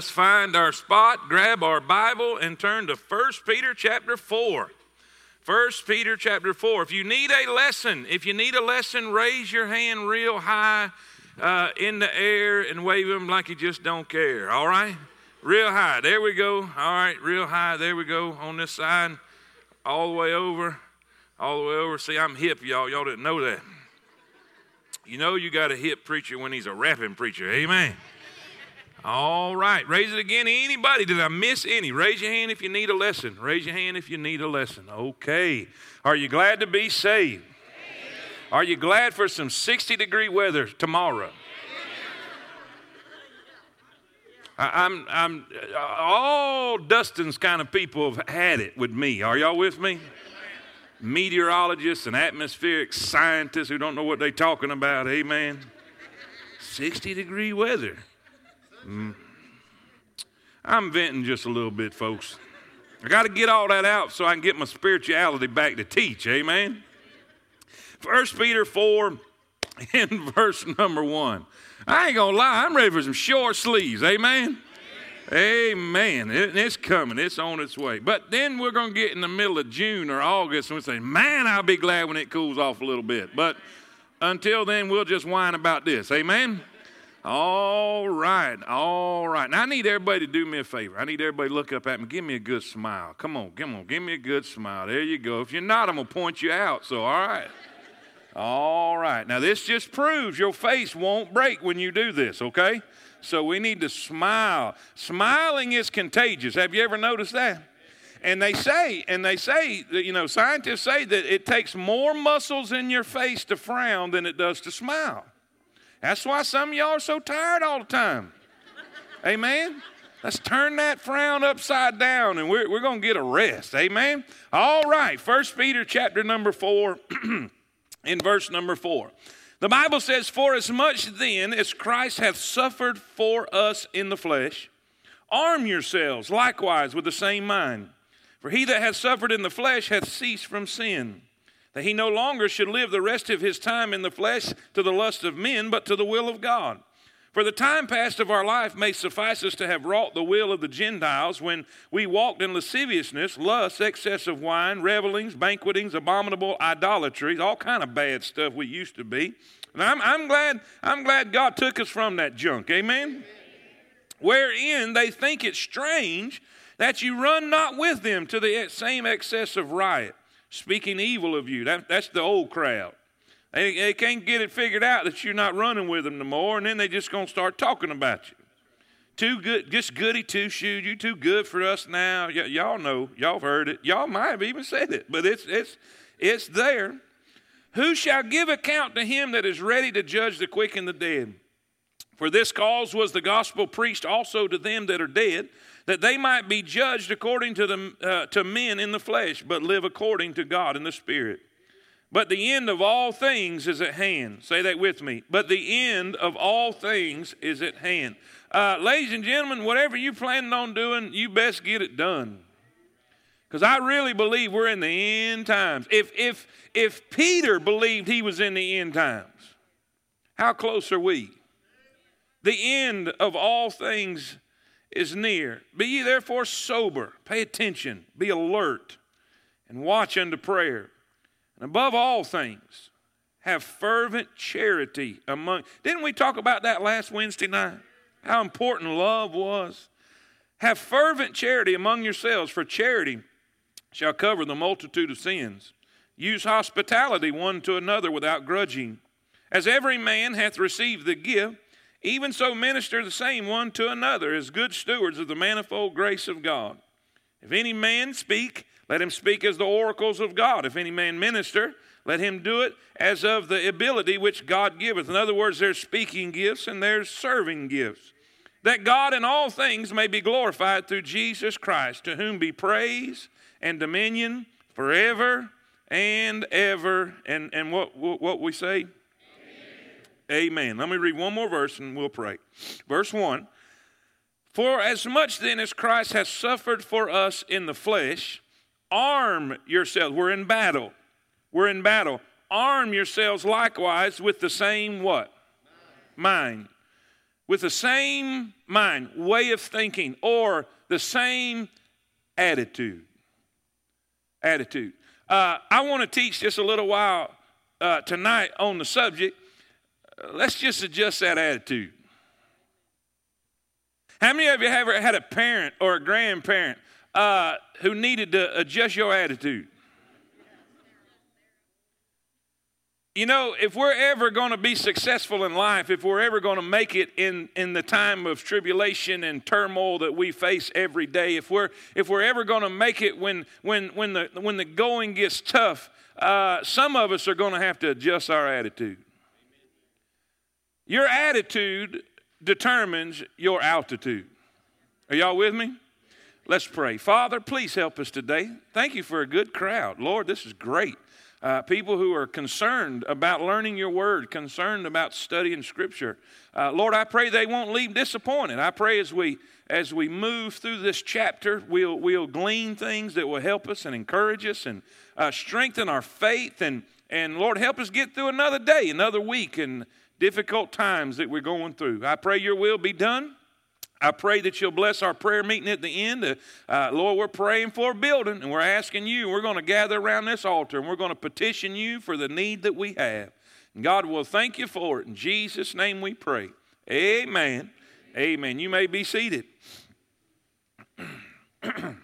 Let's find our spot, grab our Bible, and turn to 1 Peter chapter 4. 1 Peter chapter 4. If you need a lesson, if you need a lesson, raise your hand real high uh, in the air and wave them like you just don't care. All right? Real high. There we go. All right, real high. There we go on this side. All the way over. All the way over. See, I'm hip, y'all. Y'all didn't know that. You know you got a hip preacher when he's a rapping preacher. Amen. All right, raise it again. Anybody? Did I miss any? Raise your hand if you need a lesson. Raise your hand if you need a lesson. Okay. Are you glad to be saved? Are you glad for some 60 degree weather tomorrow? I'm, I'm, all Dustin's kind of people have had it with me. Are y'all with me? Meteorologists and atmospheric scientists who don't know what they're talking about. Amen. 60 degree weather. Mm. I'm venting just a little bit, folks. I got to get all that out so I can get my spirituality back to teach. Amen. First Peter 4 in verse number 1. I ain't going to lie, I'm ready for some short sleeves. Amen. Amen. It, it's coming. It's on its way. But then we're going to get in the middle of June or August and we'll say, man, I'll be glad when it cools off a little bit. But until then, we'll just whine about this. Amen. All right, all right. Now I need everybody to do me a favor. I need everybody to look up at me. Give me a good smile. Come on, come on. Give me a good smile. There you go. If you're not, I'm gonna point you out. So all right. All right. Now this just proves your face won't break when you do this, okay? So we need to smile. Smiling is contagious. Have you ever noticed that? And they say, and they say, that, you know, scientists say that it takes more muscles in your face to frown than it does to smile. That's why some of y'all are so tired all the time. Amen. Let's turn that frown upside down and we're, we're going to get a rest. Amen. All right. First Peter chapter number 4 in verse number 4. The Bible says, For as much then as Christ hath suffered for us in the flesh, arm yourselves likewise with the same mind. For he that hath suffered in the flesh hath ceased from sin that he no longer should live the rest of his time in the flesh to the lust of men, but to the will of God. For the time past of our life may suffice us to have wrought the will of the Gentiles when we walked in lasciviousness, lust, excess of wine, revelings, banquetings, abominable idolatries, all kind of bad stuff we used to be. And I'm, I'm glad I'm glad God took us from that junk. Amen. Wherein they think it strange that you run not with them to the same excess of riot speaking evil of you. That, that's the old crowd. They, they can't get it figured out that you're not running with them no more, and then they just going to start talking about you. Too good, just goody two shoes. You too good for us now. Y- y'all know, y'all have heard it. Y'all might have even said it, but it's it's it's there. Who shall give account to him that is ready to judge the quick and the dead? For this cause was the gospel preached also to them that are dead, that they might be judged according to, the, uh, to men in the flesh, but live according to God in the Spirit. But the end of all things is at hand. Say that with me. But the end of all things is at hand. Uh, ladies and gentlemen, whatever you're planning on doing, you best get it done. Because I really believe we're in the end times. If, if, if Peter believed he was in the end times, how close are we? The end of all things is near. Be ye therefore sober, pay attention, be alert, and watch unto prayer. And above all things, have fervent charity among. Didn't we talk about that last Wednesday night? How important love was. Have fervent charity among yourselves, for charity shall cover the multitude of sins. Use hospitality one to another without grudging. As every man hath received the gift, even so, minister the same one to another as good stewards of the manifold grace of God. If any man speak, let him speak as the oracles of God. If any man minister, let him do it as of the ability which God giveth. In other words, there's speaking gifts and there's serving gifts. That God in all things may be glorified through Jesus Christ, to whom be praise and dominion forever and ever. And, and what, what we say? Amen. Let me read one more verse and we'll pray. Verse 1 For as much then as Christ has suffered for us in the flesh, arm yourselves. We're in battle. We're in battle. Arm yourselves likewise with the same what? Mind. with the same mind, way of thinking, or the same attitude. Attitude. Uh, I want to teach just a little while uh, tonight on the subject. Let's just adjust that attitude. How many of you have ever had a parent or a grandparent uh, who needed to adjust your attitude? You know, if we're ever going to be successful in life, if we're ever going to make it in, in the time of tribulation and turmoil that we face every day, if we're, if we're ever going to make it when, when, when, the, when the going gets tough, uh, some of us are going to have to adjust our attitude. Your attitude determines your altitude. Are y'all with me? Let's pray. Father, please help us today. Thank you for a good crowd. Lord, this is great uh, people who are concerned about learning your word, concerned about studying scripture. Uh, Lord, I pray they won't leave disappointed. I pray as we as we move through this chapter, we'll we'll glean things that will help us and encourage us and uh, strengthen our faith and and Lord, help us get through another day, another week, and difficult times that we're going through. I pray your will be done. I pray that you'll bless our prayer meeting at the end. Uh, uh, Lord, we're praying for a building and we're asking you, we're going to gather around this altar and we're going to petition you for the need that we have. And God will thank you for it. In Jesus' name we pray. Amen. Amen. You may be seated.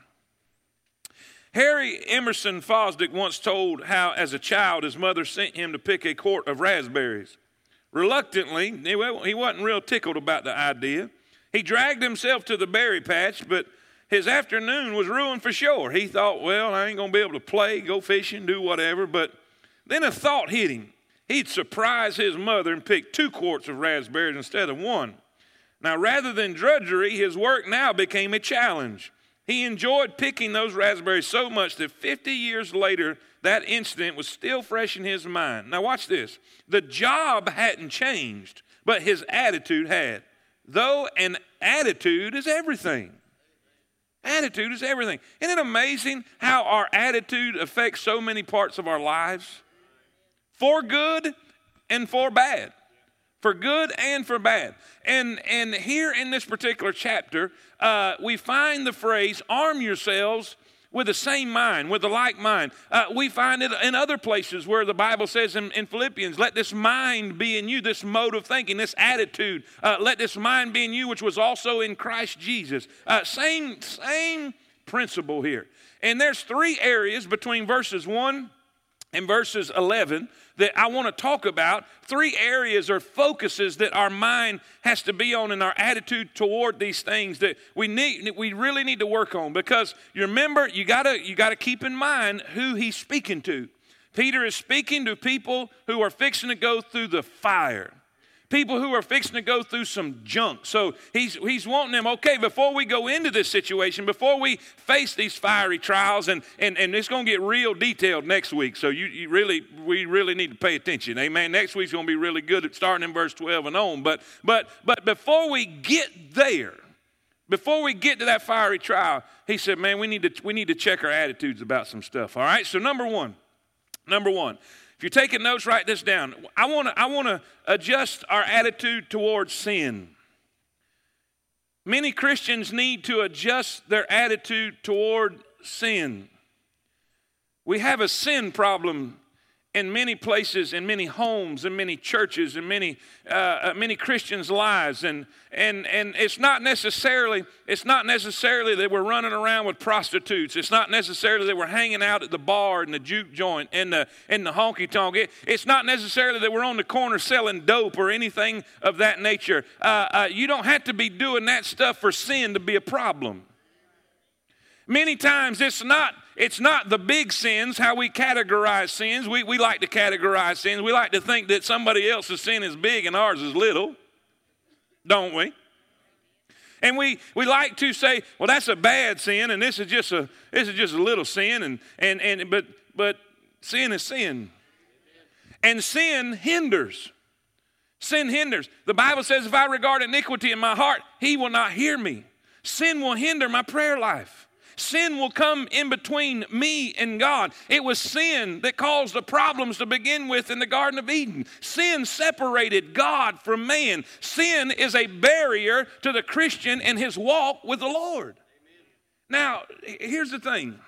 Harry Emerson Fosdick once told how, as a child, his mother sent him to pick a quart of raspberries. Reluctantly, he wasn't real tickled about the idea. He dragged himself to the berry patch, but his afternoon was ruined for sure. He thought, well, I ain't going to be able to play, go fishing, do whatever. But then a thought hit him. He'd surprise his mother and pick two quarts of raspberries instead of one. Now, rather than drudgery, his work now became a challenge. He enjoyed picking those raspberries so much that 50 years later, that incident was still fresh in his mind. Now, watch this. The job hadn't changed, but his attitude had. Though an attitude is everything. Attitude is everything. Isn't it amazing how our attitude affects so many parts of our lives? For good and for bad. For good and for bad. And, and here in this particular chapter, uh, we find the phrase arm yourselves with the same mind, with the like mind. Uh, we find it in other places where the Bible says in, in, Philippians, let this mind be in you, this mode of thinking, this attitude. Uh, let this mind be in you, which was also in Christ Jesus. Uh, same, same principle here. And there's three areas between verses 1 and verses 11 that I want to talk about three areas or focuses that our mind has to be on in our attitude toward these things that we need we really need to work on because you remember you got to you got to keep in mind who he's speaking to. Peter is speaking to people who are fixing to go through the fire people who are fixing to go through some junk. So he's, he's wanting them, okay, before we go into this situation, before we face these fiery trials, and, and, and it's going to get real detailed next week. So you, you really, we really need to pay attention. Amen. Next week's going to be really good at starting in verse 12 and on. But, but, but before we get there, before we get to that fiery trial, he said, man, we need to, we need to check our attitudes about some stuff. All right. So number one, number one, if you're taking notes, write this down. I want to I want to adjust our attitude towards sin. Many Christians need to adjust their attitude toward sin. We have a sin problem in many places, in many homes, in many churches, in many uh, uh, many Christians' lives, and and and it's not necessarily it's not necessarily that we're running around with prostitutes. It's not necessarily that we're hanging out at the bar and the juke joint and the and the honky tonk. It, it's not necessarily that we're on the corner selling dope or anything of that nature. Uh, uh, you don't have to be doing that stuff for sin to be a problem. Many times it's not it's not the big sins, how we categorize sins. We, we like to categorize sins. We like to think that somebody else's sin is big and ours is little, don't we? And we, we like to say, well, that's a bad sin, and this is just a this is just a little sin, and and, and but but sin is sin. And sin hinders. Sin hinders. The Bible says, if I regard iniquity in my heart, he will not hear me. Sin will hinder my prayer life. Sin will come in between me and God. It was sin that caused the problems to begin with in the Garden of Eden. Sin separated God from man. Sin is a barrier to the Christian and his walk with the Lord. Now, here's the thing.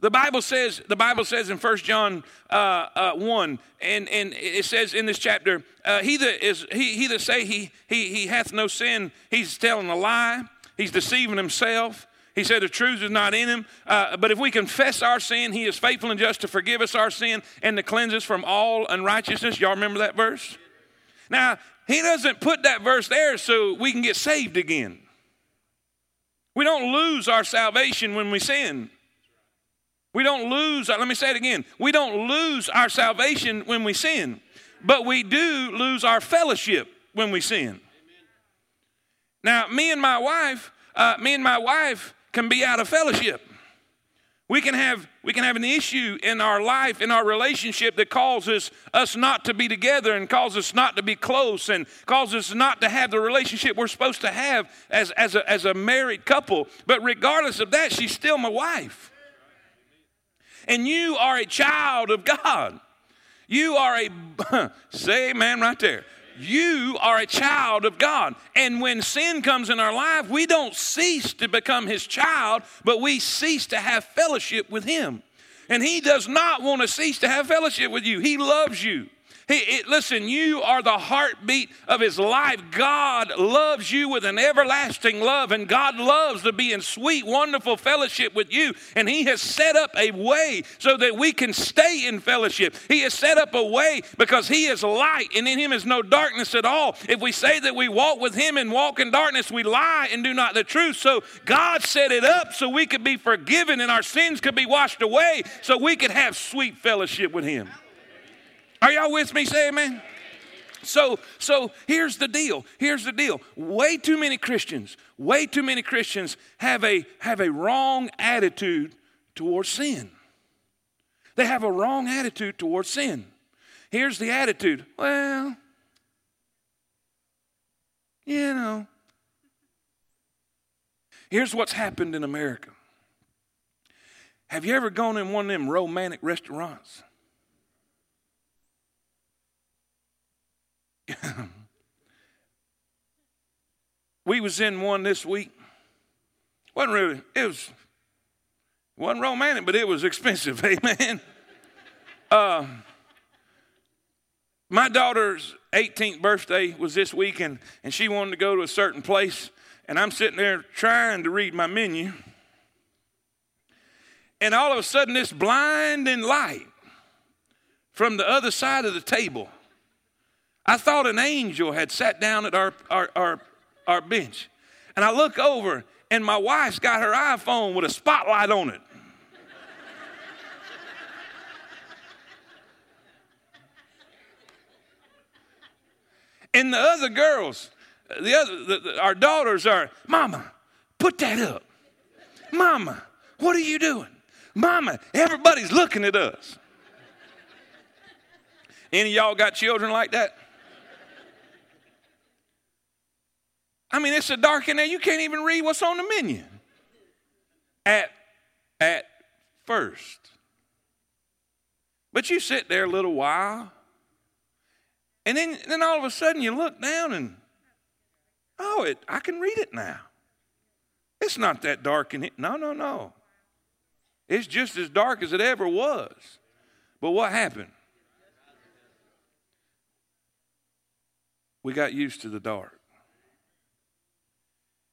The Bible says, the Bible says in 1 John uh, uh, 1, and, and it says in this chapter, uh, he that is he, he that say he, he he hath no sin, he's telling a lie, he's deceiving himself. He said the truth is not in him. Uh, but if we confess our sin, he is faithful and just to forgive us our sin and to cleanse us from all unrighteousness. Y'all remember that verse? Now, he doesn't put that verse there so we can get saved again. We don't lose our salvation when we sin. We don't lose, let me say it again. We don't lose our salvation when we sin, but we do lose our fellowship when we sin. Now, me and my wife, uh, me and my wife can be out of fellowship. We can have we can have an issue in our life, in our relationship that causes us not to be together and causes us not to be close and causes us not to have the relationship we're supposed to have as, as, a, as a married couple. But regardless of that, she's still my wife and you are a child of God. You are a, say amen right there. You are a child of God. And when sin comes in our life, we don't cease to become his child, but we cease to have fellowship with him. And he does not want to cease to have fellowship with you. He loves you. He, listen, you are the heartbeat of his life. God loves you with an everlasting love, and God loves to be in sweet, wonderful fellowship with you. And he has set up a way so that we can stay in fellowship. He has set up a way because he is light, and in him is no darkness at all. If we say that we walk with him and walk in darkness, we lie and do not the truth. So God set it up so we could be forgiven and our sins could be washed away so we could have sweet fellowship with him. Are y'all with me? Say amen. So, so here's the deal. Here's the deal. Way too many Christians, way too many Christians have a have a wrong attitude towards sin. They have a wrong attitude towards sin. Here's the attitude. Well, you know. Here's what's happened in America. Have you ever gone in one of them romantic restaurants? we was in one this week. wasn't really it was wasn't romantic, but it was expensive. Amen. Uh, my daughter's 18th birthday was this week, and, and she wanted to go to a certain place, and I'm sitting there trying to read my menu. And all of a sudden, this blinding light from the other side of the table I thought an angel had sat down at our, our, our, our bench. And I look over, and my wife's got her iPhone with a spotlight on it. and the other girls, the other, the, the, our daughters are, Mama, put that up. Mama, what are you doing? Mama, everybody's looking at us. Any of y'all got children like that? I mean, it's so dark in there, you can't even read what's on the menu. At, at first. But you sit there a little while, and then, then all of a sudden you look down and, oh, it, I can read it now. It's not that dark in here. No, no, no. It's just as dark as it ever was. But what happened? We got used to the dark.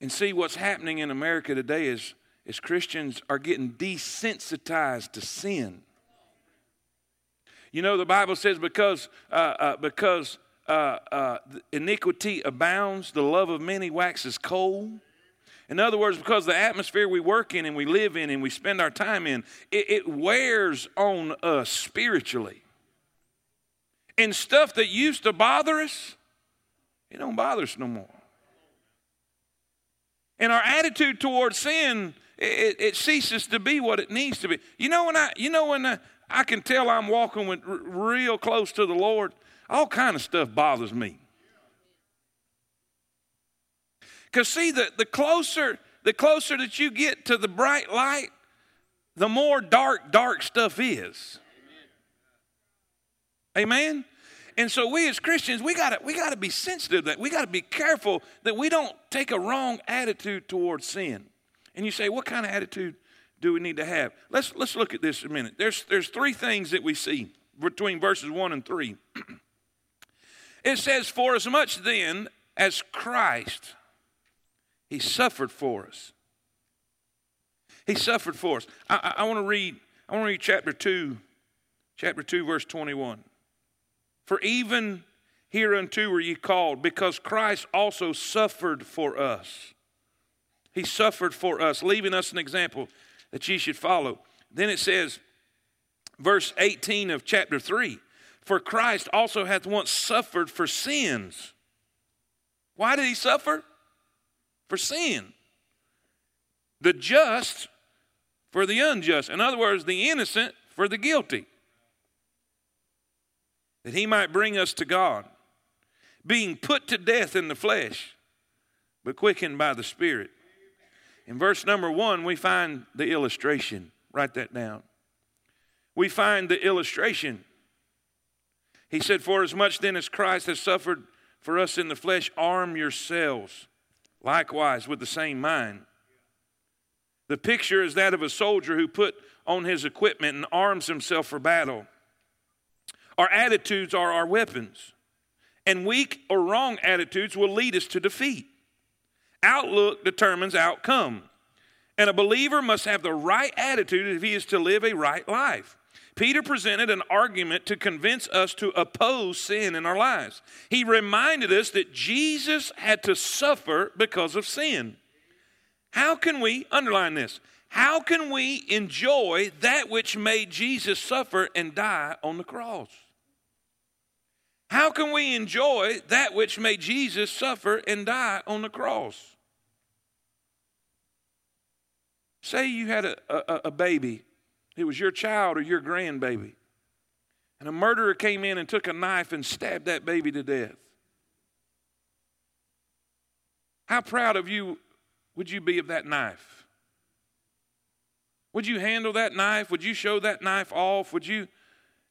And see, what's happening in America today is, is Christians are getting desensitized to sin. You know, the Bible says because, uh, uh, because uh, uh iniquity abounds, the love of many waxes cold. In other words, because the atmosphere we work in and we live in and we spend our time in, it, it wears on us spiritually. And stuff that used to bother us, it don't bother us no more. And our attitude towards sin, it, it, ceases to be what it needs to be. You know when I, you know when I, I can tell I'm walking with r- real close to the Lord. All kind of stuff bothers me. Because see, the, the closer the closer that you get to the bright light, the more dark, dark stuff is. Amen? And so we as Christians, we gotta we gotta be sensitive that we gotta be careful that we don't take a wrong attitude towards sin. And you say, what kind of attitude do we need to have? Let's let's look at this a minute. There's there's three things that we see between verses one and three. it says, For as much then as Christ, He suffered for us. He suffered for us. I, I, I want to read, I want to read chapter 2, chapter 2, verse 21. For even hereunto were ye called, because Christ also suffered for us. He suffered for us, leaving us an example that ye should follow. Then it says, verse 18 of chapter 3 For Christ also hath once suffered for sins. Why did he suffer? For sin. The just for the unjust. In other words, the innocent for the guilty that he might bring us to God, being put to death in the flesh, but quickened by the Spirit. In verse number one, we find the illustration. Write that down. We find the illustration. He said, For as much then as Christ has suffered for us in the flesh, arm yourselves likewise with the same mind. The picture is that of a soldier who put on his equipment and arms himself for battle. Our attitudes are our weapons, and weak or wrong attitudes will lead us to defeat. Outlook determines outcome, and a believer must have the right attitude if he is to live a right life. Peter presented an argument to convince us to oppose sin in our lives. He reminded us that Jesus had to suffer because of sin. How can we, underline this, how can we enjoy that which made Jesus suffer and die on the cross? How can we enjoy that which made Jesus suffer and die on the cross? Say you had a, a, a, baby, it was your child or your grandbaby, and a murderer came in and took a knife and stabbed that baby to death. How proud of you would you be of that knife? Would you handle that knife? Would you show that knife off? Would you?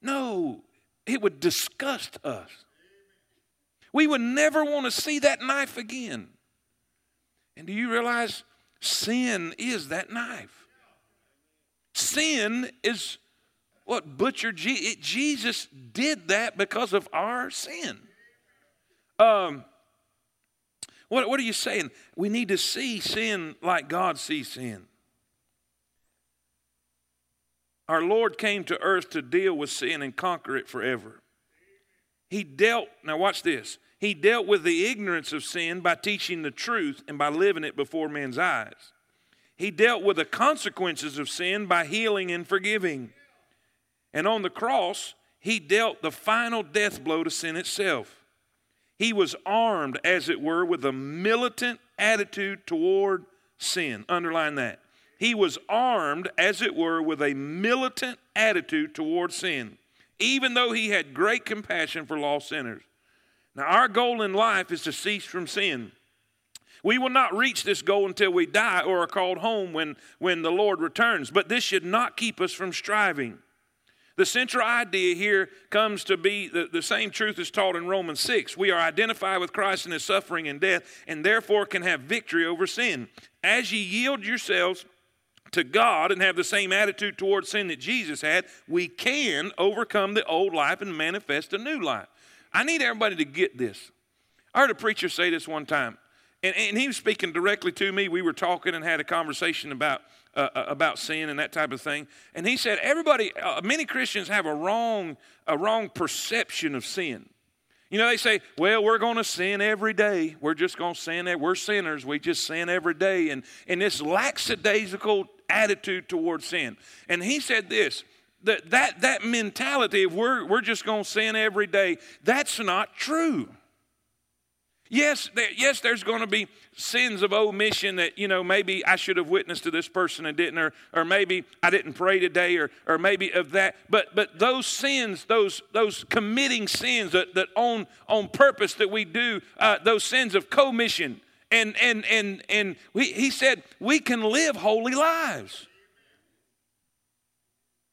No, it would disgust us. We would never want to see that knife again. And do you realize sin is that knife? Sin is what butchered Jesus. Jesus did that because of our sin. Um, what, what are you saying? We need to see sin like God sees sin. Our Lord came to earth to deal with sin and conquer it forever. He dealt, now watch this, he dealt with the ignorance of sin by teaching the truth and by living it before men's eyes. He dealt with the consequences of sin by healing and forgiving. And on the cross, he dealt the final death blow to sin itself. He was armed, as it were, with a militant attitude toward sin. Underline that. He was armed, as it were, with a militant attitude toward sin, even though he had great compassion for lost sinners. Now, our goal in life is to cease from sin. We will not reach this goal until we die or are called home when, when the Lord returns, but this should not keep us from striving. The central idea here comes to be the, the same truth is taught in Romans 6. We are identified with Christ in his suffering and death, and therefore can have victory over sin. As ye yield yourselves to God and have the same attitude towards sin that Jesus had, we can overcome the old life and manifest a new life. I need everybody to get this. I heard a preacher say this one time, and, and he was speaking directly to me. We were talking and had a conversation about, uh, uh about sin and that type of thing. And he said, everybody, uh, many Christians have a wrong, a wrong perception of sin. You know, they say, well, we're going to sin every day. We're just going to sin. We're sinners. We just sin every day. And, and this lackadaisical attitude towards sin. And he said this that, that, that mentality of we're, we're just going to sin every day, that's not true. Yes, there, yes, there's going to be sins of omission that, you know, maybe I should have witnessed to this person and didn't, or, or maybe I didn't pray today, or, or maybe of that. But, but those sins, those, those committing sins that, that on, on purpose that we do, uh, those sins of commission, And, and, and, and we, he said, we can live holy lives.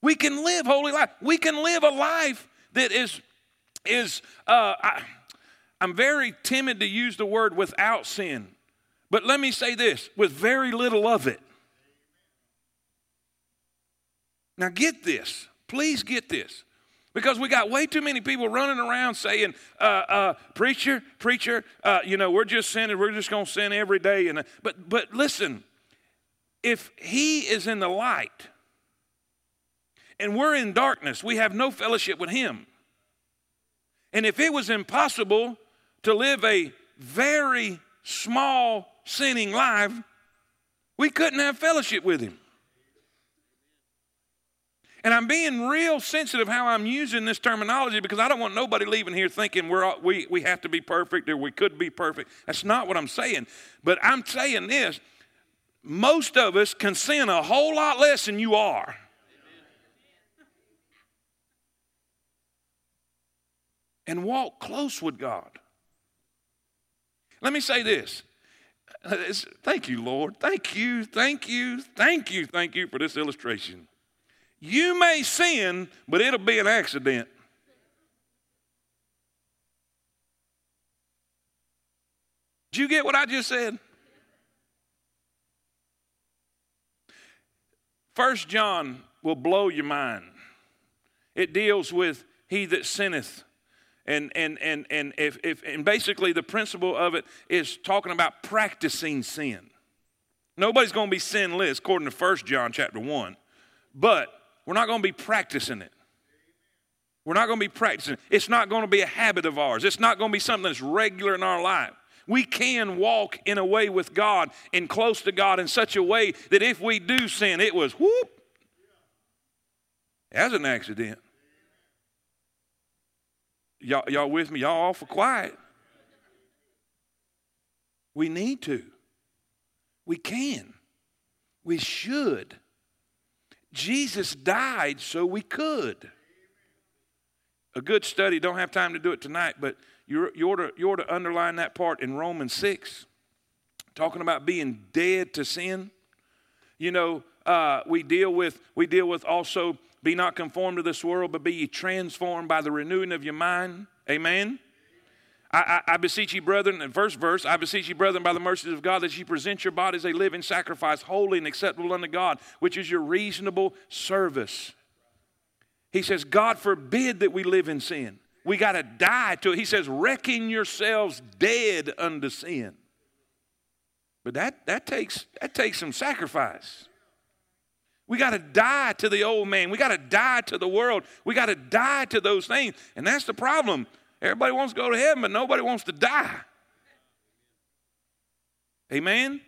We can live holy life. We can live a life that is, is uh, I, I'm very timid to use the word without sin. But let me say this with very little of it. Now, get this. Please get this. Because we got way too many people running around saying, uh, uh, "Preacher, preacher, uh, you know, we're just sinning. We're just going to sin every day." And but, but listen, if He is in the light and we're in darkness, we have no fellowship with Him. And if it was impossible to live a very small sinning life, we couldn't have fellowship with Him. And I'm being real sensitive how I'm using this terminology because I don't want nobody leaving here thinking we're all, we, we have to be perfect or we could be perfect. That's not what I'm saying. But I'm saying this most of us can sin a whole lot less than you are. And walk close with God. Let me say this. Thank you, Lord. Thank you, thank you, thank you, thank you for this illustration. You may sin, but it'll be an accident. Did you get what I just said? First John will blow your mind. It deals with he that sinneth. And and and and if, if and basically the principle of it is talking about practicing sin. Nobody's going to be sinless according to First John chapter 1. But we're not going to be practicing it. We're not going to be practicing. It's not going to be a habit of ours. It's not going to be something that's regular in our life. We can walk in a way with God and close to God in such a way that if we do sin, it was whoop. As an accident. Y'all, y'all with me? Y'all awful quiet. We need to. We can. We should. Jesus died so we could. A good study, don't have time to do it tonight, but you, you, ought to, you ought to underline that part in Romans 6, talking about being dead to sin. You know, uh, we deal with we deal with also be not conformed to this world, but be ye transformed by the renewing of your mind. Amen. I, I, I, beseech you, brethren, in first verse, I beseech you, brethren, by the mercies of God, that ye present your bodies a living sacrifice, holy and acceptable unto God, which is your reasonable service. He says, God forbid that we live in sin. We got to die to it. He says, reckon yourselves dead unto sin. But that, that, takes, that takes some sacrifice. We got to die to the old man. We got to die to the world. We got to die to those things. And that's the problem. Everybody wants to go to heaven, but nobody wants to die. Amen?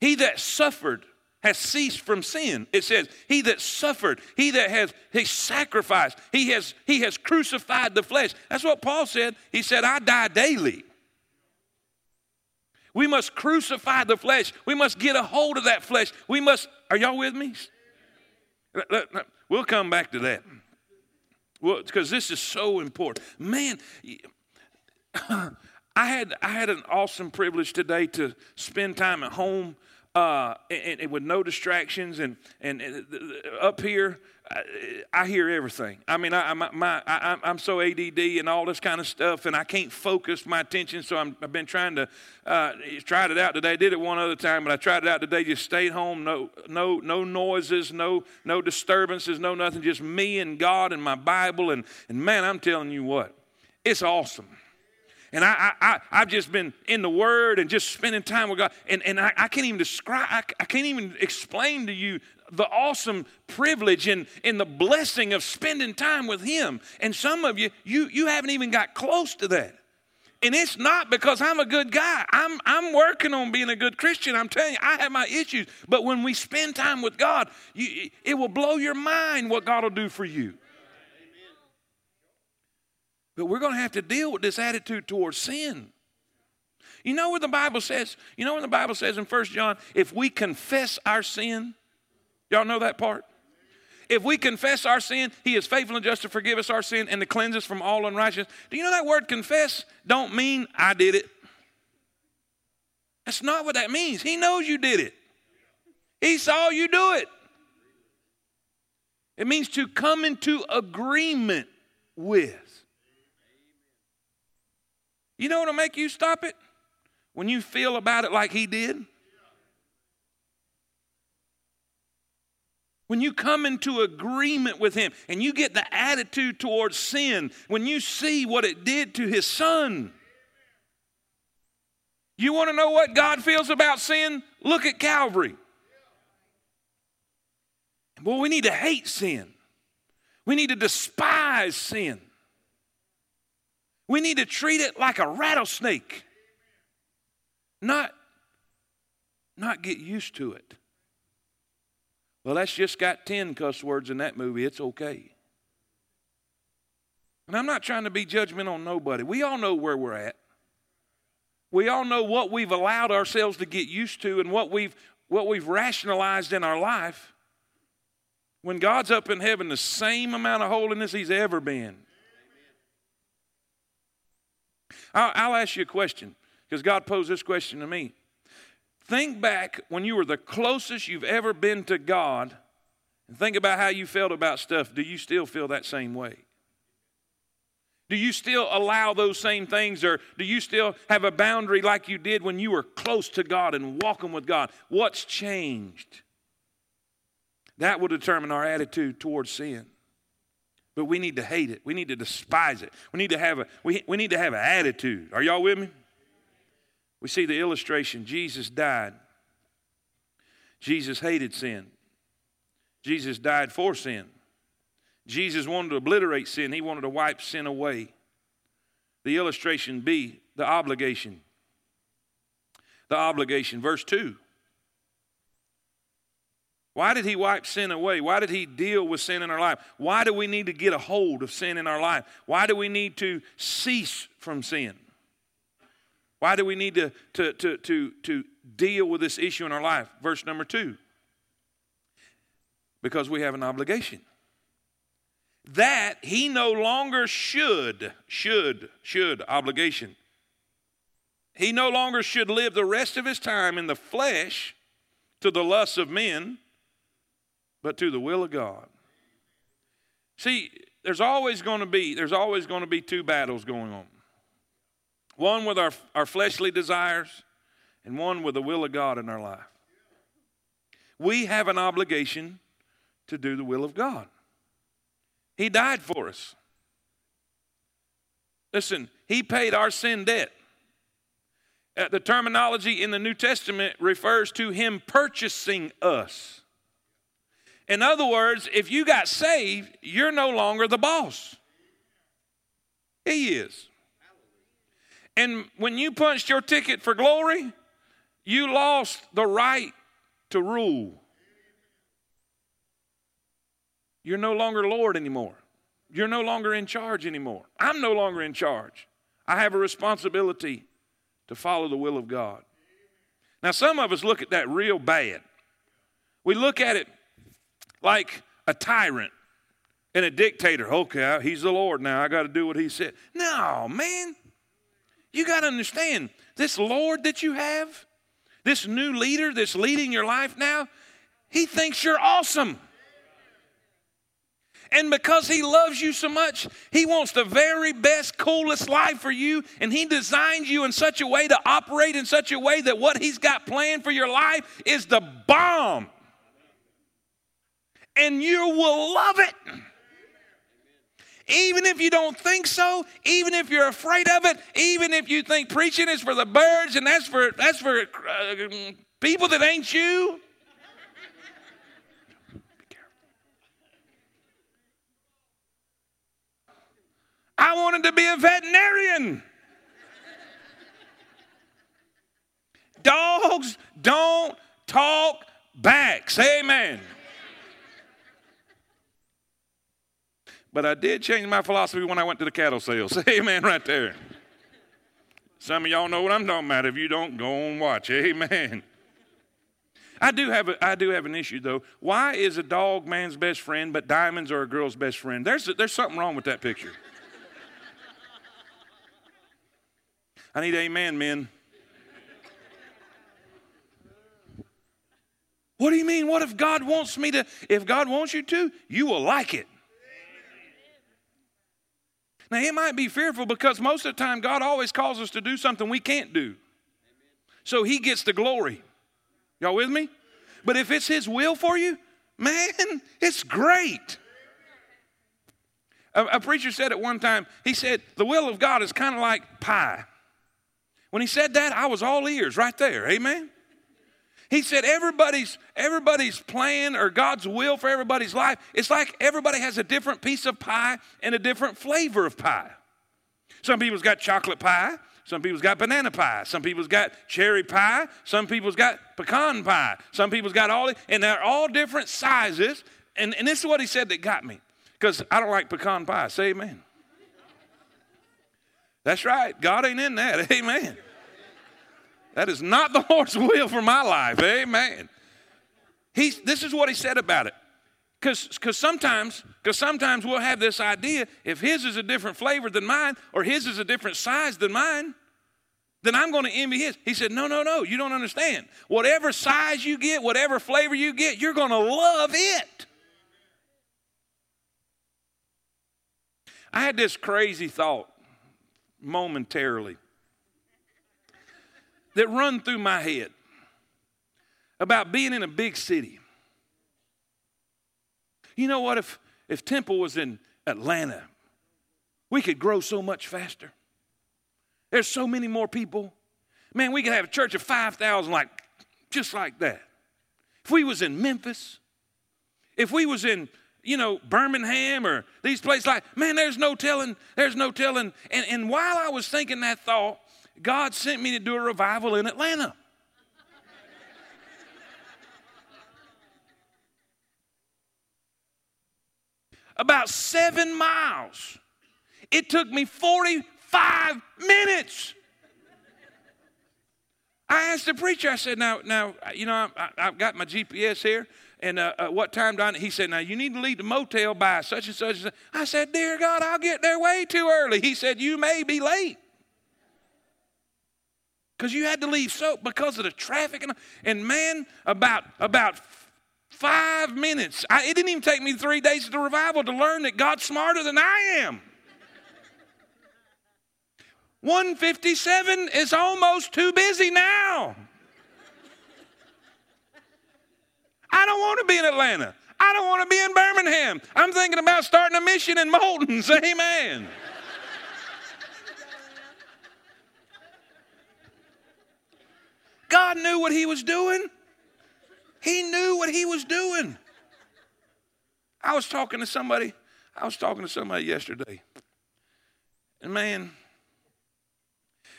He that suffered has ceased from sin. It says, He that suffered, he that has he sacrificed, he has he has crucified the flesh. That's what Paul said. He said, I die daily. We must crucify the flesh. We must get a hold of that flesh. We must, are y'all with me? We'll come back to that. Well, because this is so important. Man, I had I had an awesome privilege today to spend time at home uh, and, and, with no distractions and and, and up here I hear everything. I mean, I, my, my, I, am so ADD and all this kind of stuff, and I can't focus my attention. So i have been trying to uh, tried it out today. I did it one other time, but I tried it out today. Just stayed home, no, no, no noises, no, no disturbances, no nothing. Just me and God and my Bible, and and man, I'm telling you what, it's awesome. And I, I, I, have just been in the Word and just spending time with God. And, and I, I can't even describe, I, I can't even explain to you the awesome privilege and, and the blessing of spending time with Him. And some of you, you, you haven't even got close to that. And it's not because I'm a good guy. I'm, I'm working on being a good Christian. I'm telling you, I have my issues. But when we spend time with God, you, it will blow your mind what God will do for you. But we're going to have to deal with this attitude towards sin. You know what the Bible says? You know what the Bible says in First John? If we confess our sin, Y'all know that part? If we confess our sin, he is faithful and just to forgive us our sin and to cleanse us from all unrighteousness. Do you know that word confess don't mean I did it? That's not what that means. He knows you did it, He saw you do it. It means to come into agreement with. You know what'll make you stop it? When you feel about it like He did. When you come into agreement with Him and you get the attitude towards sin, when you see what it did to His Son. You want to know what God feels about sin? Look at Calvary. Well, we need to hate sin. We need to despise sin. We need to treat it like a rattlesnake, not, not get used to it. Well, that's just got 10 cuss words in that movie. It's okay. And I'm not trying to be judgmental on nobody. We all know where we're at. We all know what we've allowed ourselves to get used to and what we've, what we've rationalized in our life. When God's up in heaven, the same amount of holiness He's ever been. I'll, I'll ask you a question because God posed this question to me. Think back when you were the closest you've ever been to God and think about how you felt about stuff. Do you still feel that same way? Do you still allow those same things, or do you still have a boundary like you did when you were close to God and walking with God? What's changed? That will determine our attitude towards sin. But we need to hate it. We need to despise it. We need to have a we, we need to have an attitude. Are y'all with me? We see the illustration Jesus died. Jesus hated sin. Jesus died for sin. Jesus wanted to obliterate sin, he wanted to wipe sin away. The illustration B, the obligation. The obligation. Verse 2. Why did he wipe sin away? Why did he deal with sin in our life? Why do we need to get a hold of sin in our life? Why do we need to cease from sin? Why do we need to, to, to, to, to deal with this issue in our life? Verse number two because we have an obligation. That he no longer should, should, should, obligation. He no longer should live the rest of his time in the flesh to the lusts of men, but to the will of God. See, there's always going to be, there's always going to be two battles going on one with our, our fleshly desires, and one with the will of God in our life. We have an obligation to do the will of God. He died for us. Listen, He paid our sin debt. Uh, the terminology in the New Testament refers to Him purchasing us. In other words, if you got saved, you're no longer the boss. He is. And when you punched your ticket for glory, you lost the right to rule. You're no longer Lord anymore. You're no longer in charge anymore. I'm no longer in charge. I have a responsibility to follow the will of God. Now, some of us look at that real bad. We look at it like a tyrant and a dictator. Okay, he's the Lord now. I got to do what he said. No, man. You got to understand this Lord that you have, this new leader that's leading your life now, he thinks you're awesome. And because he loves you so much, he wants the very best, coolest life for you. And he designed you in such a way to operate in such a way that what he's got planned for your life is the bomb. And you will love it. Even if you don't think so, even if you're afraid of it, even if you think preaching is for the birds and that's for that's for uh, people that ain't you. I wanted to be a veterinarian. Dogs don't talk back. Say amen. But I did change my philosophy when I went to the cattle sales. Amen right there. Some of y'all know what I'm talking about. If you don't, go and watch. Amen. I do have a, I do have an issue though. Why is a dog man's best friend, but diamonds are a girl's best friend? There's there's something wrong with that picture. I need amen, men. What do you mean? What if God wants me to? If God wants you to, you will like it. Now, it might be fearful because most of the time God always calls us to do something we can't do. So he gets the glory. Y'all with me? But if it's his will for you, man, it's great. A, a preacher said at one time, he said, the will of God is kind of like pie. When he said that, I was all ears right there. Amen. He said everybody's everybody's plan or God's will for everybody's life, it's like everybody has a different piece of pie and a different flavor of pie. Some people's got chocolate pie, some people's got banana pie, some people's got cherry pie, some people's got pecan pie, some people's got all and they're all different sizes. And, and this is what he said that got me. Because I don't like pecan pie. Say amen. That's right. God ain't in that. Amen. That is not the Lord's will for my life. Amen. He's, this is what he said about it. Because sometimes, because sometimes we'll have this idea if his is a different flavor than mine or his is a different size than mine, then I'm going to envy his. He said, No, no, no, you don't understand. Whatever size you get, whatever flavor you get, you're going to love it. I had this crazy thought momentarily that run through my head about being in a big city. You know what? If, if Temple was in Atlanta, we could grow so much faster. There's so many more people. Man, we could have a church of 5,000 like just like that. If we was in Memphis, if we was in, you know, Birmingham or these places like, man, there's no telling, there's no telling. And, and while I was thinking that thought, God sent me to do a revival in Atlanta. About seven miles. It took me 45 minutes. I asked the preacher, I said, now, now you know, I, have got my GPS here, and uh, uh, what time do I, he said, now you need to leave the motel by such and such. I said, dear God, I'll get there way too early. He said, you may be late because you had to leave so because of the traffic and, and man about about five minutes. I, it didn't even take me three days of the revival to learn that god's smarter than i am. 157 is almost too busy now. I don't want to be in atlanta. I don't want to be in birmingham. I'm thinking about starting a mission in Moulton amen God knew what he was doing. He knew what he was doing. I was talking to somebody, I was talking to somebody yesterday. And man,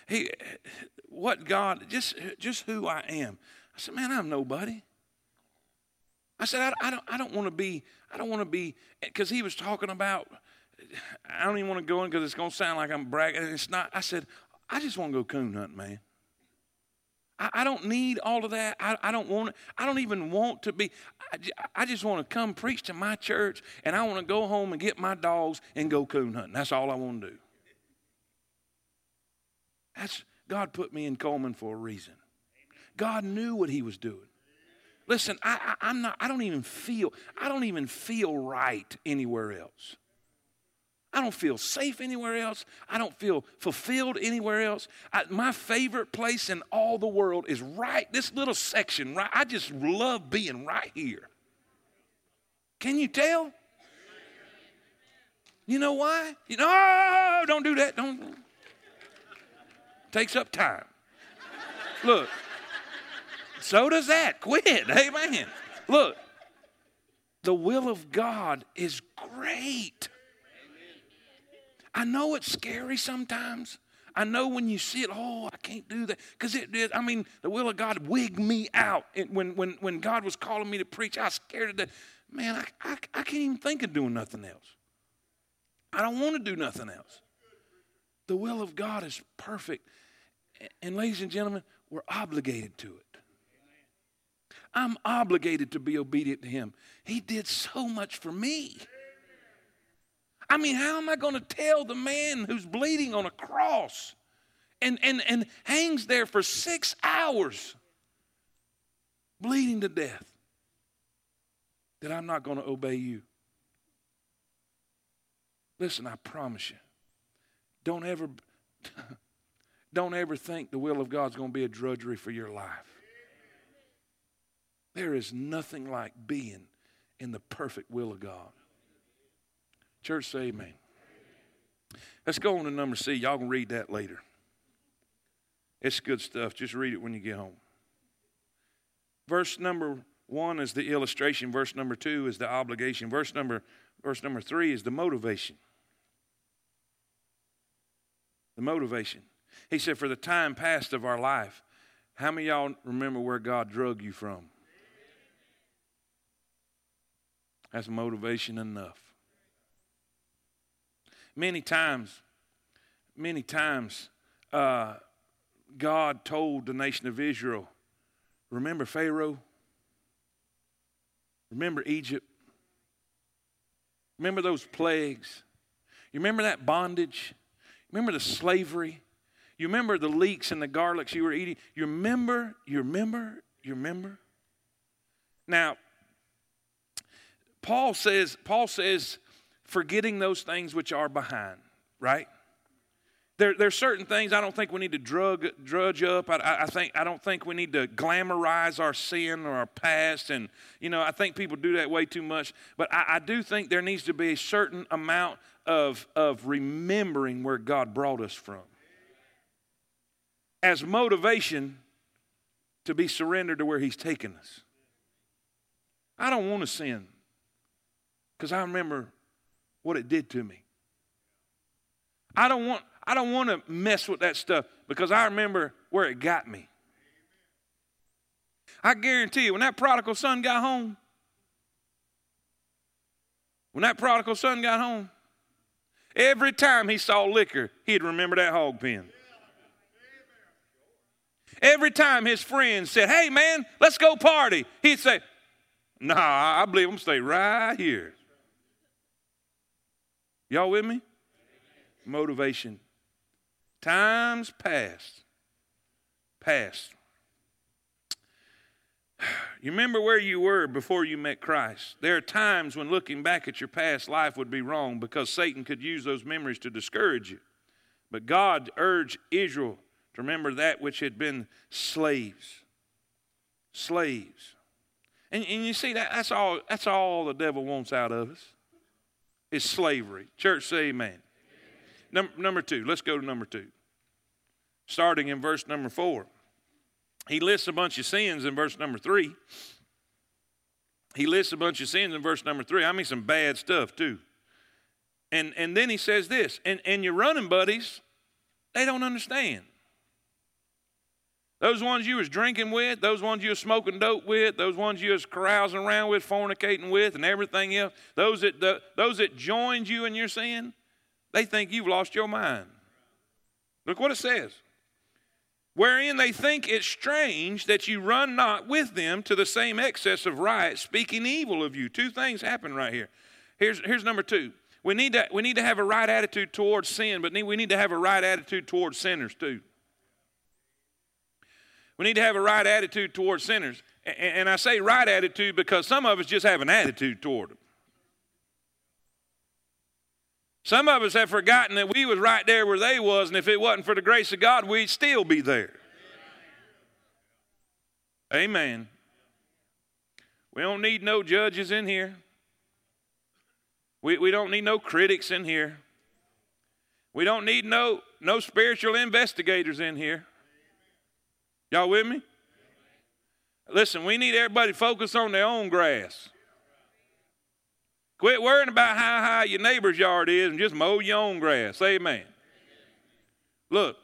he what God, just just who I am. I said, man, I'm nobody. I said, I, I don't I don't want to be, I don't want to be because he was talking about I don't even want to go in because it's gonna sound like I'm bragging. It's not. I said, I just want to go coon hunting, man. I, I don't need all of that. I, I don't want. I don't even want to be. I, I just want to come preach to my church, and I want to go home and get my dogs and go coon hunting. That's all I want to do. That's God put me in Cullman for a reason. God knew what He was doing. Listen, I, I, I'm not. I don't even feel. I don't even feel right anywhere else. I don't feel safe anywhere else. I don't feel fulfilled anywhere else. I, my favorite place in all the world is right this little section. Right, I just love being right here. Can you tell? You know why? You know, oh, don't do that. Don't. Takes up time. Look. So does that. Quit. Amen. Look. The will of God is great. I know it's scary sometimes. I know when you see it, oh, I can't do that. Because it did, I mean, the will of God wigged me out. It, when, when, when God was calling me to preach, I was scared of that. Man, I, I, I can't even think of doing nothing else. I don't want to do nothing else. The will of God is perfect. And, ladies and gentlemen, we're obligated to it. I'm obligated to be obedient to Him. He did so much for me. I mean, how am I going to tell the man who's bleeding on a cross and, and, and hangs there for six hours, bleeding to death? that I'm not going to obey you. Listen, I promise you, don't ever, don't ever think the will of God's going to be a drudgery for your life. There is nothing like being in the perfect will of God. Church, say amen. Let's go on to number C. Y'all can read that later. It's good stuff. Just read it when you get home. Verse number one is the illustration. Verse number two is the obligation. Verse number, verse number three is the motivation. The motivation. He said, For the time past of our life, how many y'all remember where God drug you from? That's motivation enough. Many times, many times, uh, God told the nation of Israel, remember Pharaoh? Remember Egypt? Remember those plagues? You remember that bondage? Remember the slavery? You remember the leeks and the garlics you were eating? You remember? You remember? You remember? Now, Paul says, Paul says, forgetting those things which are behind, right? There, there are certain things I don't think we need to drug, drudge up. I, I, think I don't think we need to glamorize our sin or our past, and you know I think people do that way too much. But I, I do think there needs to be a certain amount of of remembering where God brought us from, as motivation to be surrendered to where He's taken us. I don't want to sin because I remember what it did to me. I don't want I don't want to mess with that stuff because I remember where it got me. I guarantee you, when that prodigal son got home, when that prodigal son got home, every time he saw liquor, he'd remember that hog pen. Every time his friends said, Hey man, let's go party, he'd say, Nah, I believe I'm gonna stay right here. Y'all with me? Motivation Times past. Past. You remember where you were before you met Christ. There are times when looking back at your past life would be wrong because Satan could use those memories to discourage you. But God urged Israel to remember that which had been slaves. Slaves. And, and you see that that's all that's all the devil wants out of us is slavery. Church say amen. Number, number two, let's go to number two. Starting in verse number four. He lists a bunch of sins in verse number three. He lists a bunch of sins in verse number three. I mean, some bad stuff too. And, and then he says this, and, and your running buddies, they don't understand. Those ones you was drinking with, those ones you was smoking dope with, those ones you was carousing around with, fornicating with, and everything else, those that, the, those that joined you in your sin, they think you've lost your mind. Look what it says. Wherein they think it strange that you run not with them to the same excess of riot, speaking evil of you. Two things happen right here. Here's, here's number two. We need, to, we need to have a right attitude towards sin, but we need to have a right attitude towards sinners too. We need to have a right attitude towards sinners. And I say right attitude because some of us just have an attitude toward them. Some of us have forgotten that we was right there where they was, and if it wasn't for the grace of God, we'd still be there. Amen. We don't need no judges in here. We, we don't need no critics in here. We don't need no, no spiritual investigators in here. Y'all with me? Listen, we need everybody to focus on their own grass. Quit worrying about how high your neighbor's yard is and just mow your own grass. Amen. Look,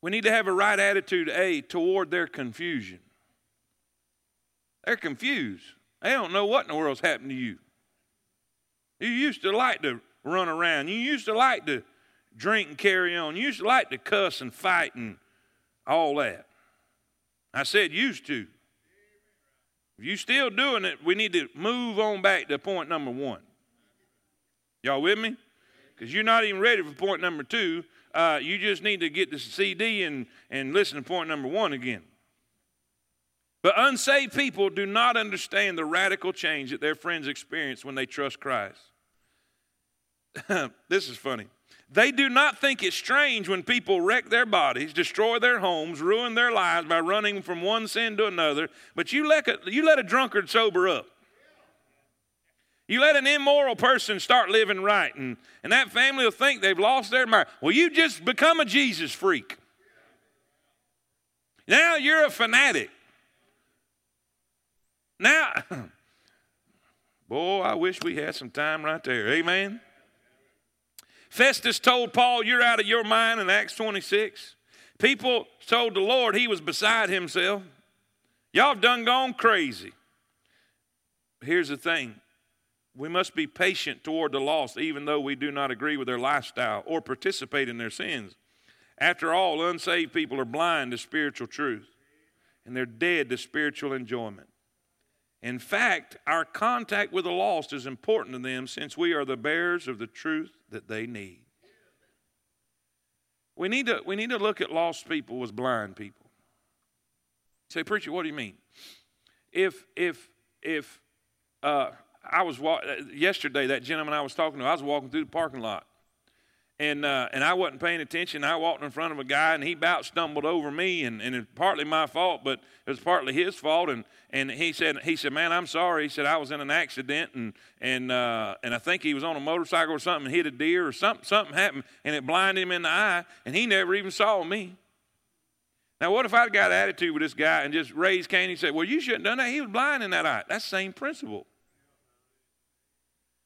we need to have a right attitude, A, toward their confusion. They're confused. They don't know what in the world's happened to you. You used to like to run around. You used to like to drink and carry on. You used to like to cuss and fight and all that. I said used to. If you're still doing it, we need to move on back to point number one. Y'all with me? Because you're not even ready for point number two. Uh, you just need to get the CD and, and listen to point number one again. But unsaved people do not understand the radical change that their friends experience when they trust Christ. this is funny. They do not think it's strange when people wreck their bodies, destroy their homes, ruin their lives by running from one sin to another, but you let a, you let a drunkard sober up. You let an immoral person start living right, and, and that family will think they've lost their mind. Well, you just become a Jesus freak. Now you're a fanatic. Now, boy, I wish we had some time right there. Amen. Festus told Paul, You're out of your mind in Acts 26. People told the Lord he was beside himself. Y'all have done gone crazy. Here's the thing we must be patient toward the lost, even though we do not agree with their lifestyle or participate in their sins. After all, unsaved people are blind to spiritual truth, and they're dead to spiritual enjoyment. In fact, our contact with the lost is important to them since we are the bearers of the truth that they need. We need to, we need to look at lost people as blind people. Say, preacher, what do you mean? If if if uh, I was yesterday, that gentleman I was talking to, I was walking through the parking lot, and uh, and I wasn't paying attention. I walked in front of a guy, and he about stumbled over me, and, and it's partly my fault, but it was partly his fault. And and he said he said, "Man, I'm sorry." He said I was in an accident, and and uh, and I think he was on a motorcycle or something, and hit a deer or something. Something happened, and it blinded him in the eye, and he never even saw me. Now, what if I'd got attitude with this guy and just raised Cain and said, "Well, you shouldn't have done that. He was blind in that eye." That's the same principle.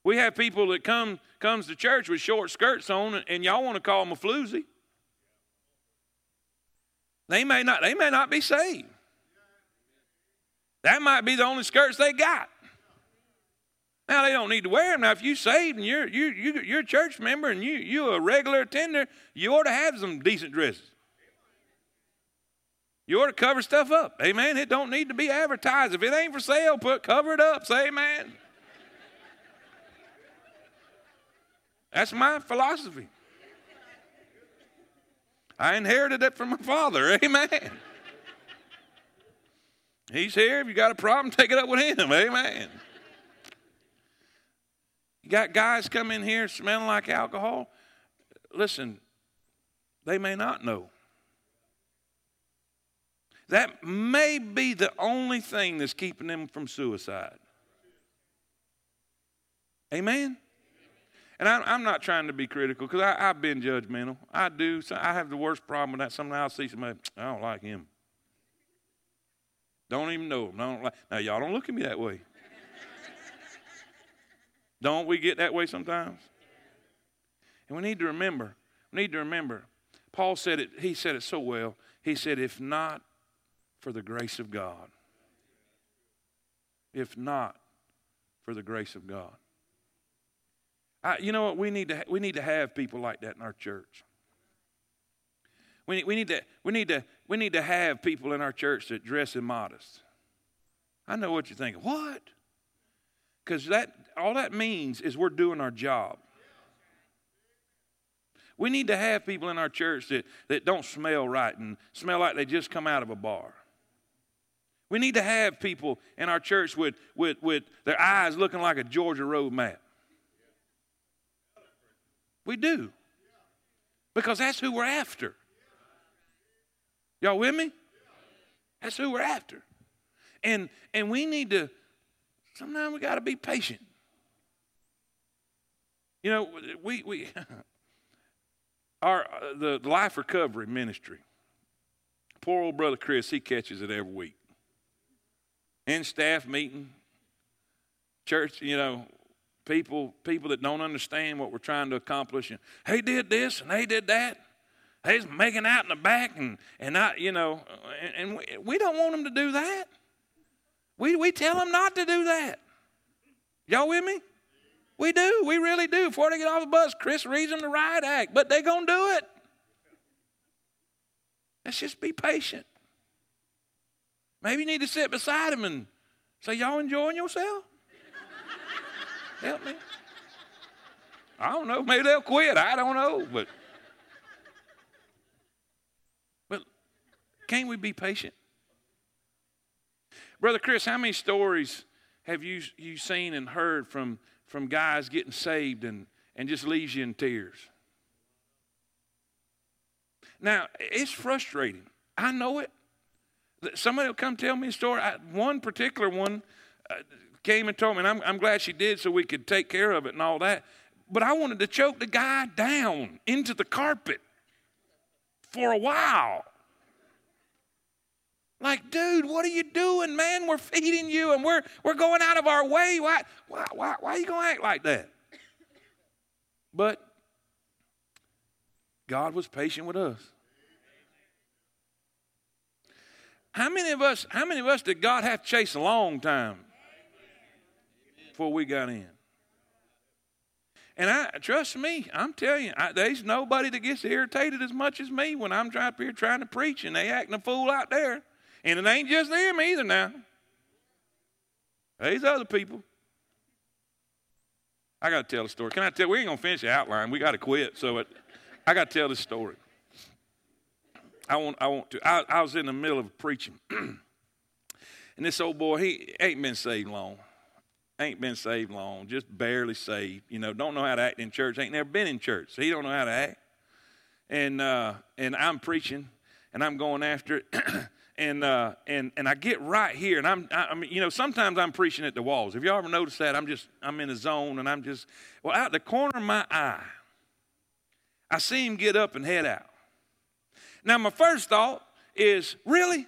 We have people that come comes to church with short skirts on, and y'all want to call them a floozy. They may not. They may not be saved. That might be the only skirts they got. Now they don't need to wear them. Now, if you saved and you're you you you're a church member and you you're a regular attender, you ought to have some decent dresses. You ought to cover stuff up. Amen. It don't need to be advertised. If it ain't for sale, put cover it up. Say amen. That's my philosophy. I inherited it from my father. Amen. He's here. If you got a problem, take it up with him. Amen. You got guys come in here smelling like alcohol. Listen, they may not know. That may be the only thing that's keeping them from suicide. Amen? And I, am not trying to be critical because I've been judgmental. I do. So I have the worst problem with that. Sometimes I'll see somebody, I don't like him. Don't even know him. I don't like. Now, y'all don't look at me that way. don't we get that way sometimes? And we need to remember, we need to remember, Paul said it, he said it so well. He said, if not for the grace of God, if not for the grace of God. I, you know what? We need, to, we need to have people like that in our church. We need, we, need to, we, need to, we need to have people in our church that dress immodest. I know what you're thinking. What? Because that all that means is we're doing our job. We need to have people in our church that, that don't smell right and smell like they just come out of a bar. We need to have people in our church with, with, with their eyes looking like a Georgia road map. We do. Because that's who we're after. Y'all with me? That's who we're after. And and we need to sometimes we got to be patient. You know, we we our uh, the life recovery ministry. Poor old brother Chris, he catches it every week. In staff meeting, church, you know, people people that don't understand what we're trying to accomplish and they did this and they did that. They's making out in the back and and I you know and, and we, we don't want them to do that. We we tell them not to do that. Y'all with me? We do. We really do. Before they get off the bus chris reads them the riot act but they're gonna do it. Let's just be patient. Maybe you need to sit beside them and say y'all enjoying yourself Help me. I don't know. Maybe they'll quit. I don't know. But, but can't we be patient? Brother Chris, how many stories have you, you seen and heard from, from guys getting saved and, and just leaves you in tears? Now, it's frustrating. I know it. Somebody will come tell me a story. I, one particular one uh, came and told me, and I'm, I'm glad she did so we could take care of it and all that. But I wanted to choke the guy down into the carpet for a while. Like, dude, what are you doing, man? We're feeding you and we're, we're going out of our way. Why, why, why, why are you going to act like that? But God was patient with us. How many of us, how many of us did God have to chase a long time before we got in? And I trust me, I'm telling you, I, there's nobody that gets irritated as much as me when I'm up here trying to preach and they acting a fool out there. And it ain't just them either now. There's other people. I got to tell a story. Can I tell? We ain't gonna finish the outline. We got to quit. So it, I got to tell this story. I want, I want to. I, I was in the middle of preaching, and this old boy, he ain't been saved long. Ain't been saved long, just barely saved. You know, don't know how to act in church. Ain't never been in church, so he don't know how to act. And uh, and I'm preaching, and I'm going after it. and uh, and and I get right here, and I'm I, I mean, you know, sometimes I'm preaching at the walls. Have you ever noticed that? I'm just I'm in a zone, and I'm just well out the corner of my eye. I see him get up and head out. Now, my first thought is really?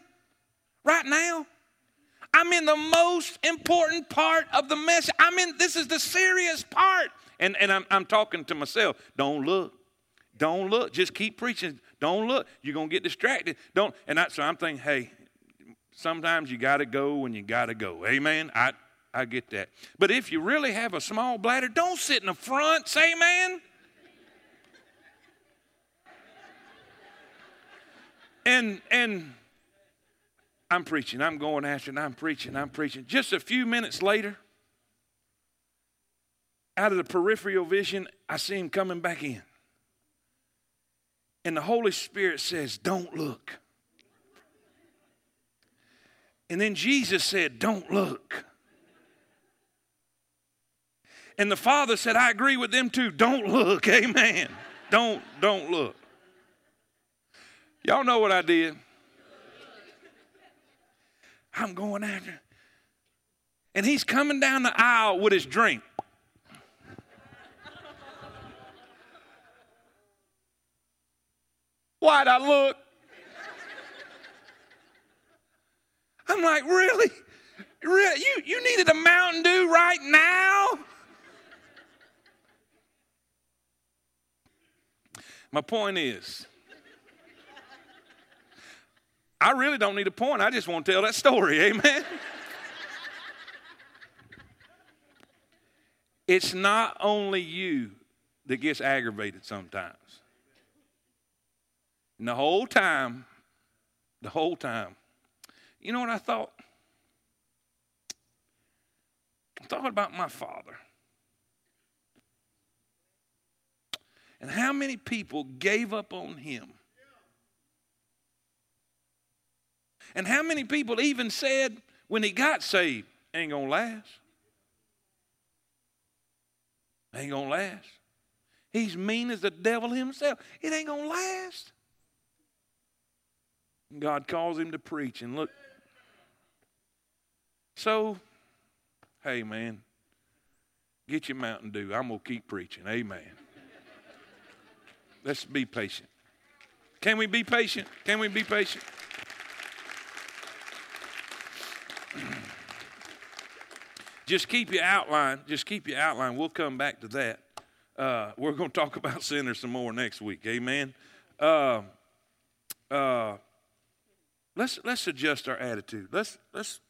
Right now? I'm in the most important part of the message. I'm in, this is the serious part. And, and I'm, I'm talking to myself. Don't look. Don't look. Just keep preaching. Don't look. You're going to get distracted. Don't. And I, so I'm thinking, hey, sometimes you got to go when you got to go. Amen. I, I get that. But if you really have a small bladder, don't sit in the front. Say amen. And and I'm preaching, I'm going after and I'm preaching, I'm preaching. Just a few minutes later, out of the peripheral vision, I see him coming back in. And the Holy Spirit says, Don't look. And then Jesus said, Don't look. And the Father said, I agree with them too. Don't look. Amen. Don't, don't look. Y'all know what I did? I'm going after. And he's coming down the aisle with his drink. Why'd I look? I'm like, really? Really? You, you needed a Mountain Dew right now? My point is, I really don't need a point. I just want to tell that story. Amen. it's not only you that gets aggravated sometimes. And the whole time, the whole time, you know what I thought? I thought about my father. And how many people gave up on him And how many people even said when he got saved, ain't gonna last? Ain't gonna last. He's mean as the devil himself. It ain't gonna last. God calls him to preach, and look. So, hey man, get your Mountain Dew. I'm gonna keep preaching. Amen. Let's be patient. Can we be patient? Can we be patient? Just keep your outline. Just keep your outline. We'll come back to that. Uh, we're going to talk about sinners some more next week. Amen. Uh, uh, let's let's adjust our attitude. Let's let's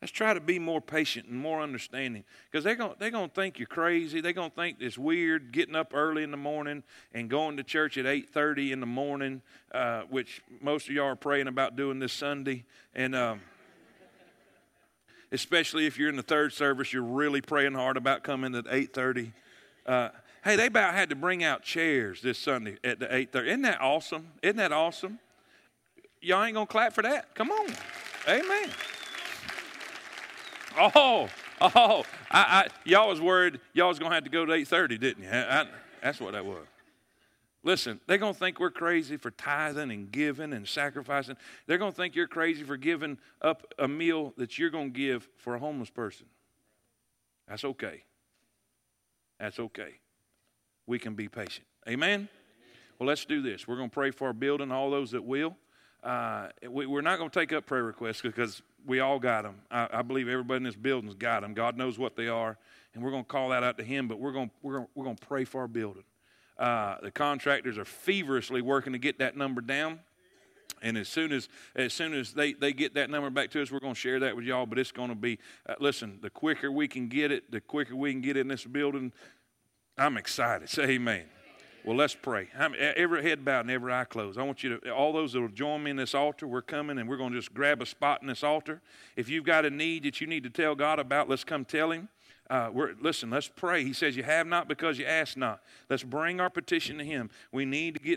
let's try to be more patient and more understanding because they're going they're going to think you're crazy. They're going to think it's weird getting up early in the morning and going to church at eight thirty in the morning, uh, which most of y'all are praying about doing this Sunday and. Um, especially if you're in the third service, you're really praying hard about coming at 8:30. Uh, hey, they about had to bring out chairs this Sunday at the 8:30. Isn't that awesome? Isn't that awesome? Y'all ain't gonna clap for that? Come on, Amen. Oh, oh, I, I, y'all was worried y'all was going to have to go to 8.30, didn't you? I, that's what that was. Listen, they're going to think we're crazy for tithing and giving and sacrificing. They're going to think you're crazy for giving up a meal that you're going to give for a homeless person. That's okay. That's okay. We can be patient. Amen? Well, let's do this. We're going to pray for our building, all those that will. Uh, we, are not going to take up prayer requests because we all got them. I, I, believe everybody in this building's got them. God knows what they are, and we're going to call that out to Him. But we're going we're going we're going to pray for our building. Uh, the contractors are feverishly working to get that number down. And as soon as as soon as they, they get that number back to us, we're going to share that with y'all. But it's going to be uh, listen. The quicker we can get it, the quicker we can get in this building. I'm excited. Say Amen. Well, let's pray. I'm, every head bowed and every eye closed. I want you to, all those that will join me in this altar, we're coming and we're going to just grab a spot in this altar. If you've got a need that you need to tell God about, let's come tell Him. Uh, listen, let's pray. He says, You have not because you ask not. Let's bring our petition to Him. We need to get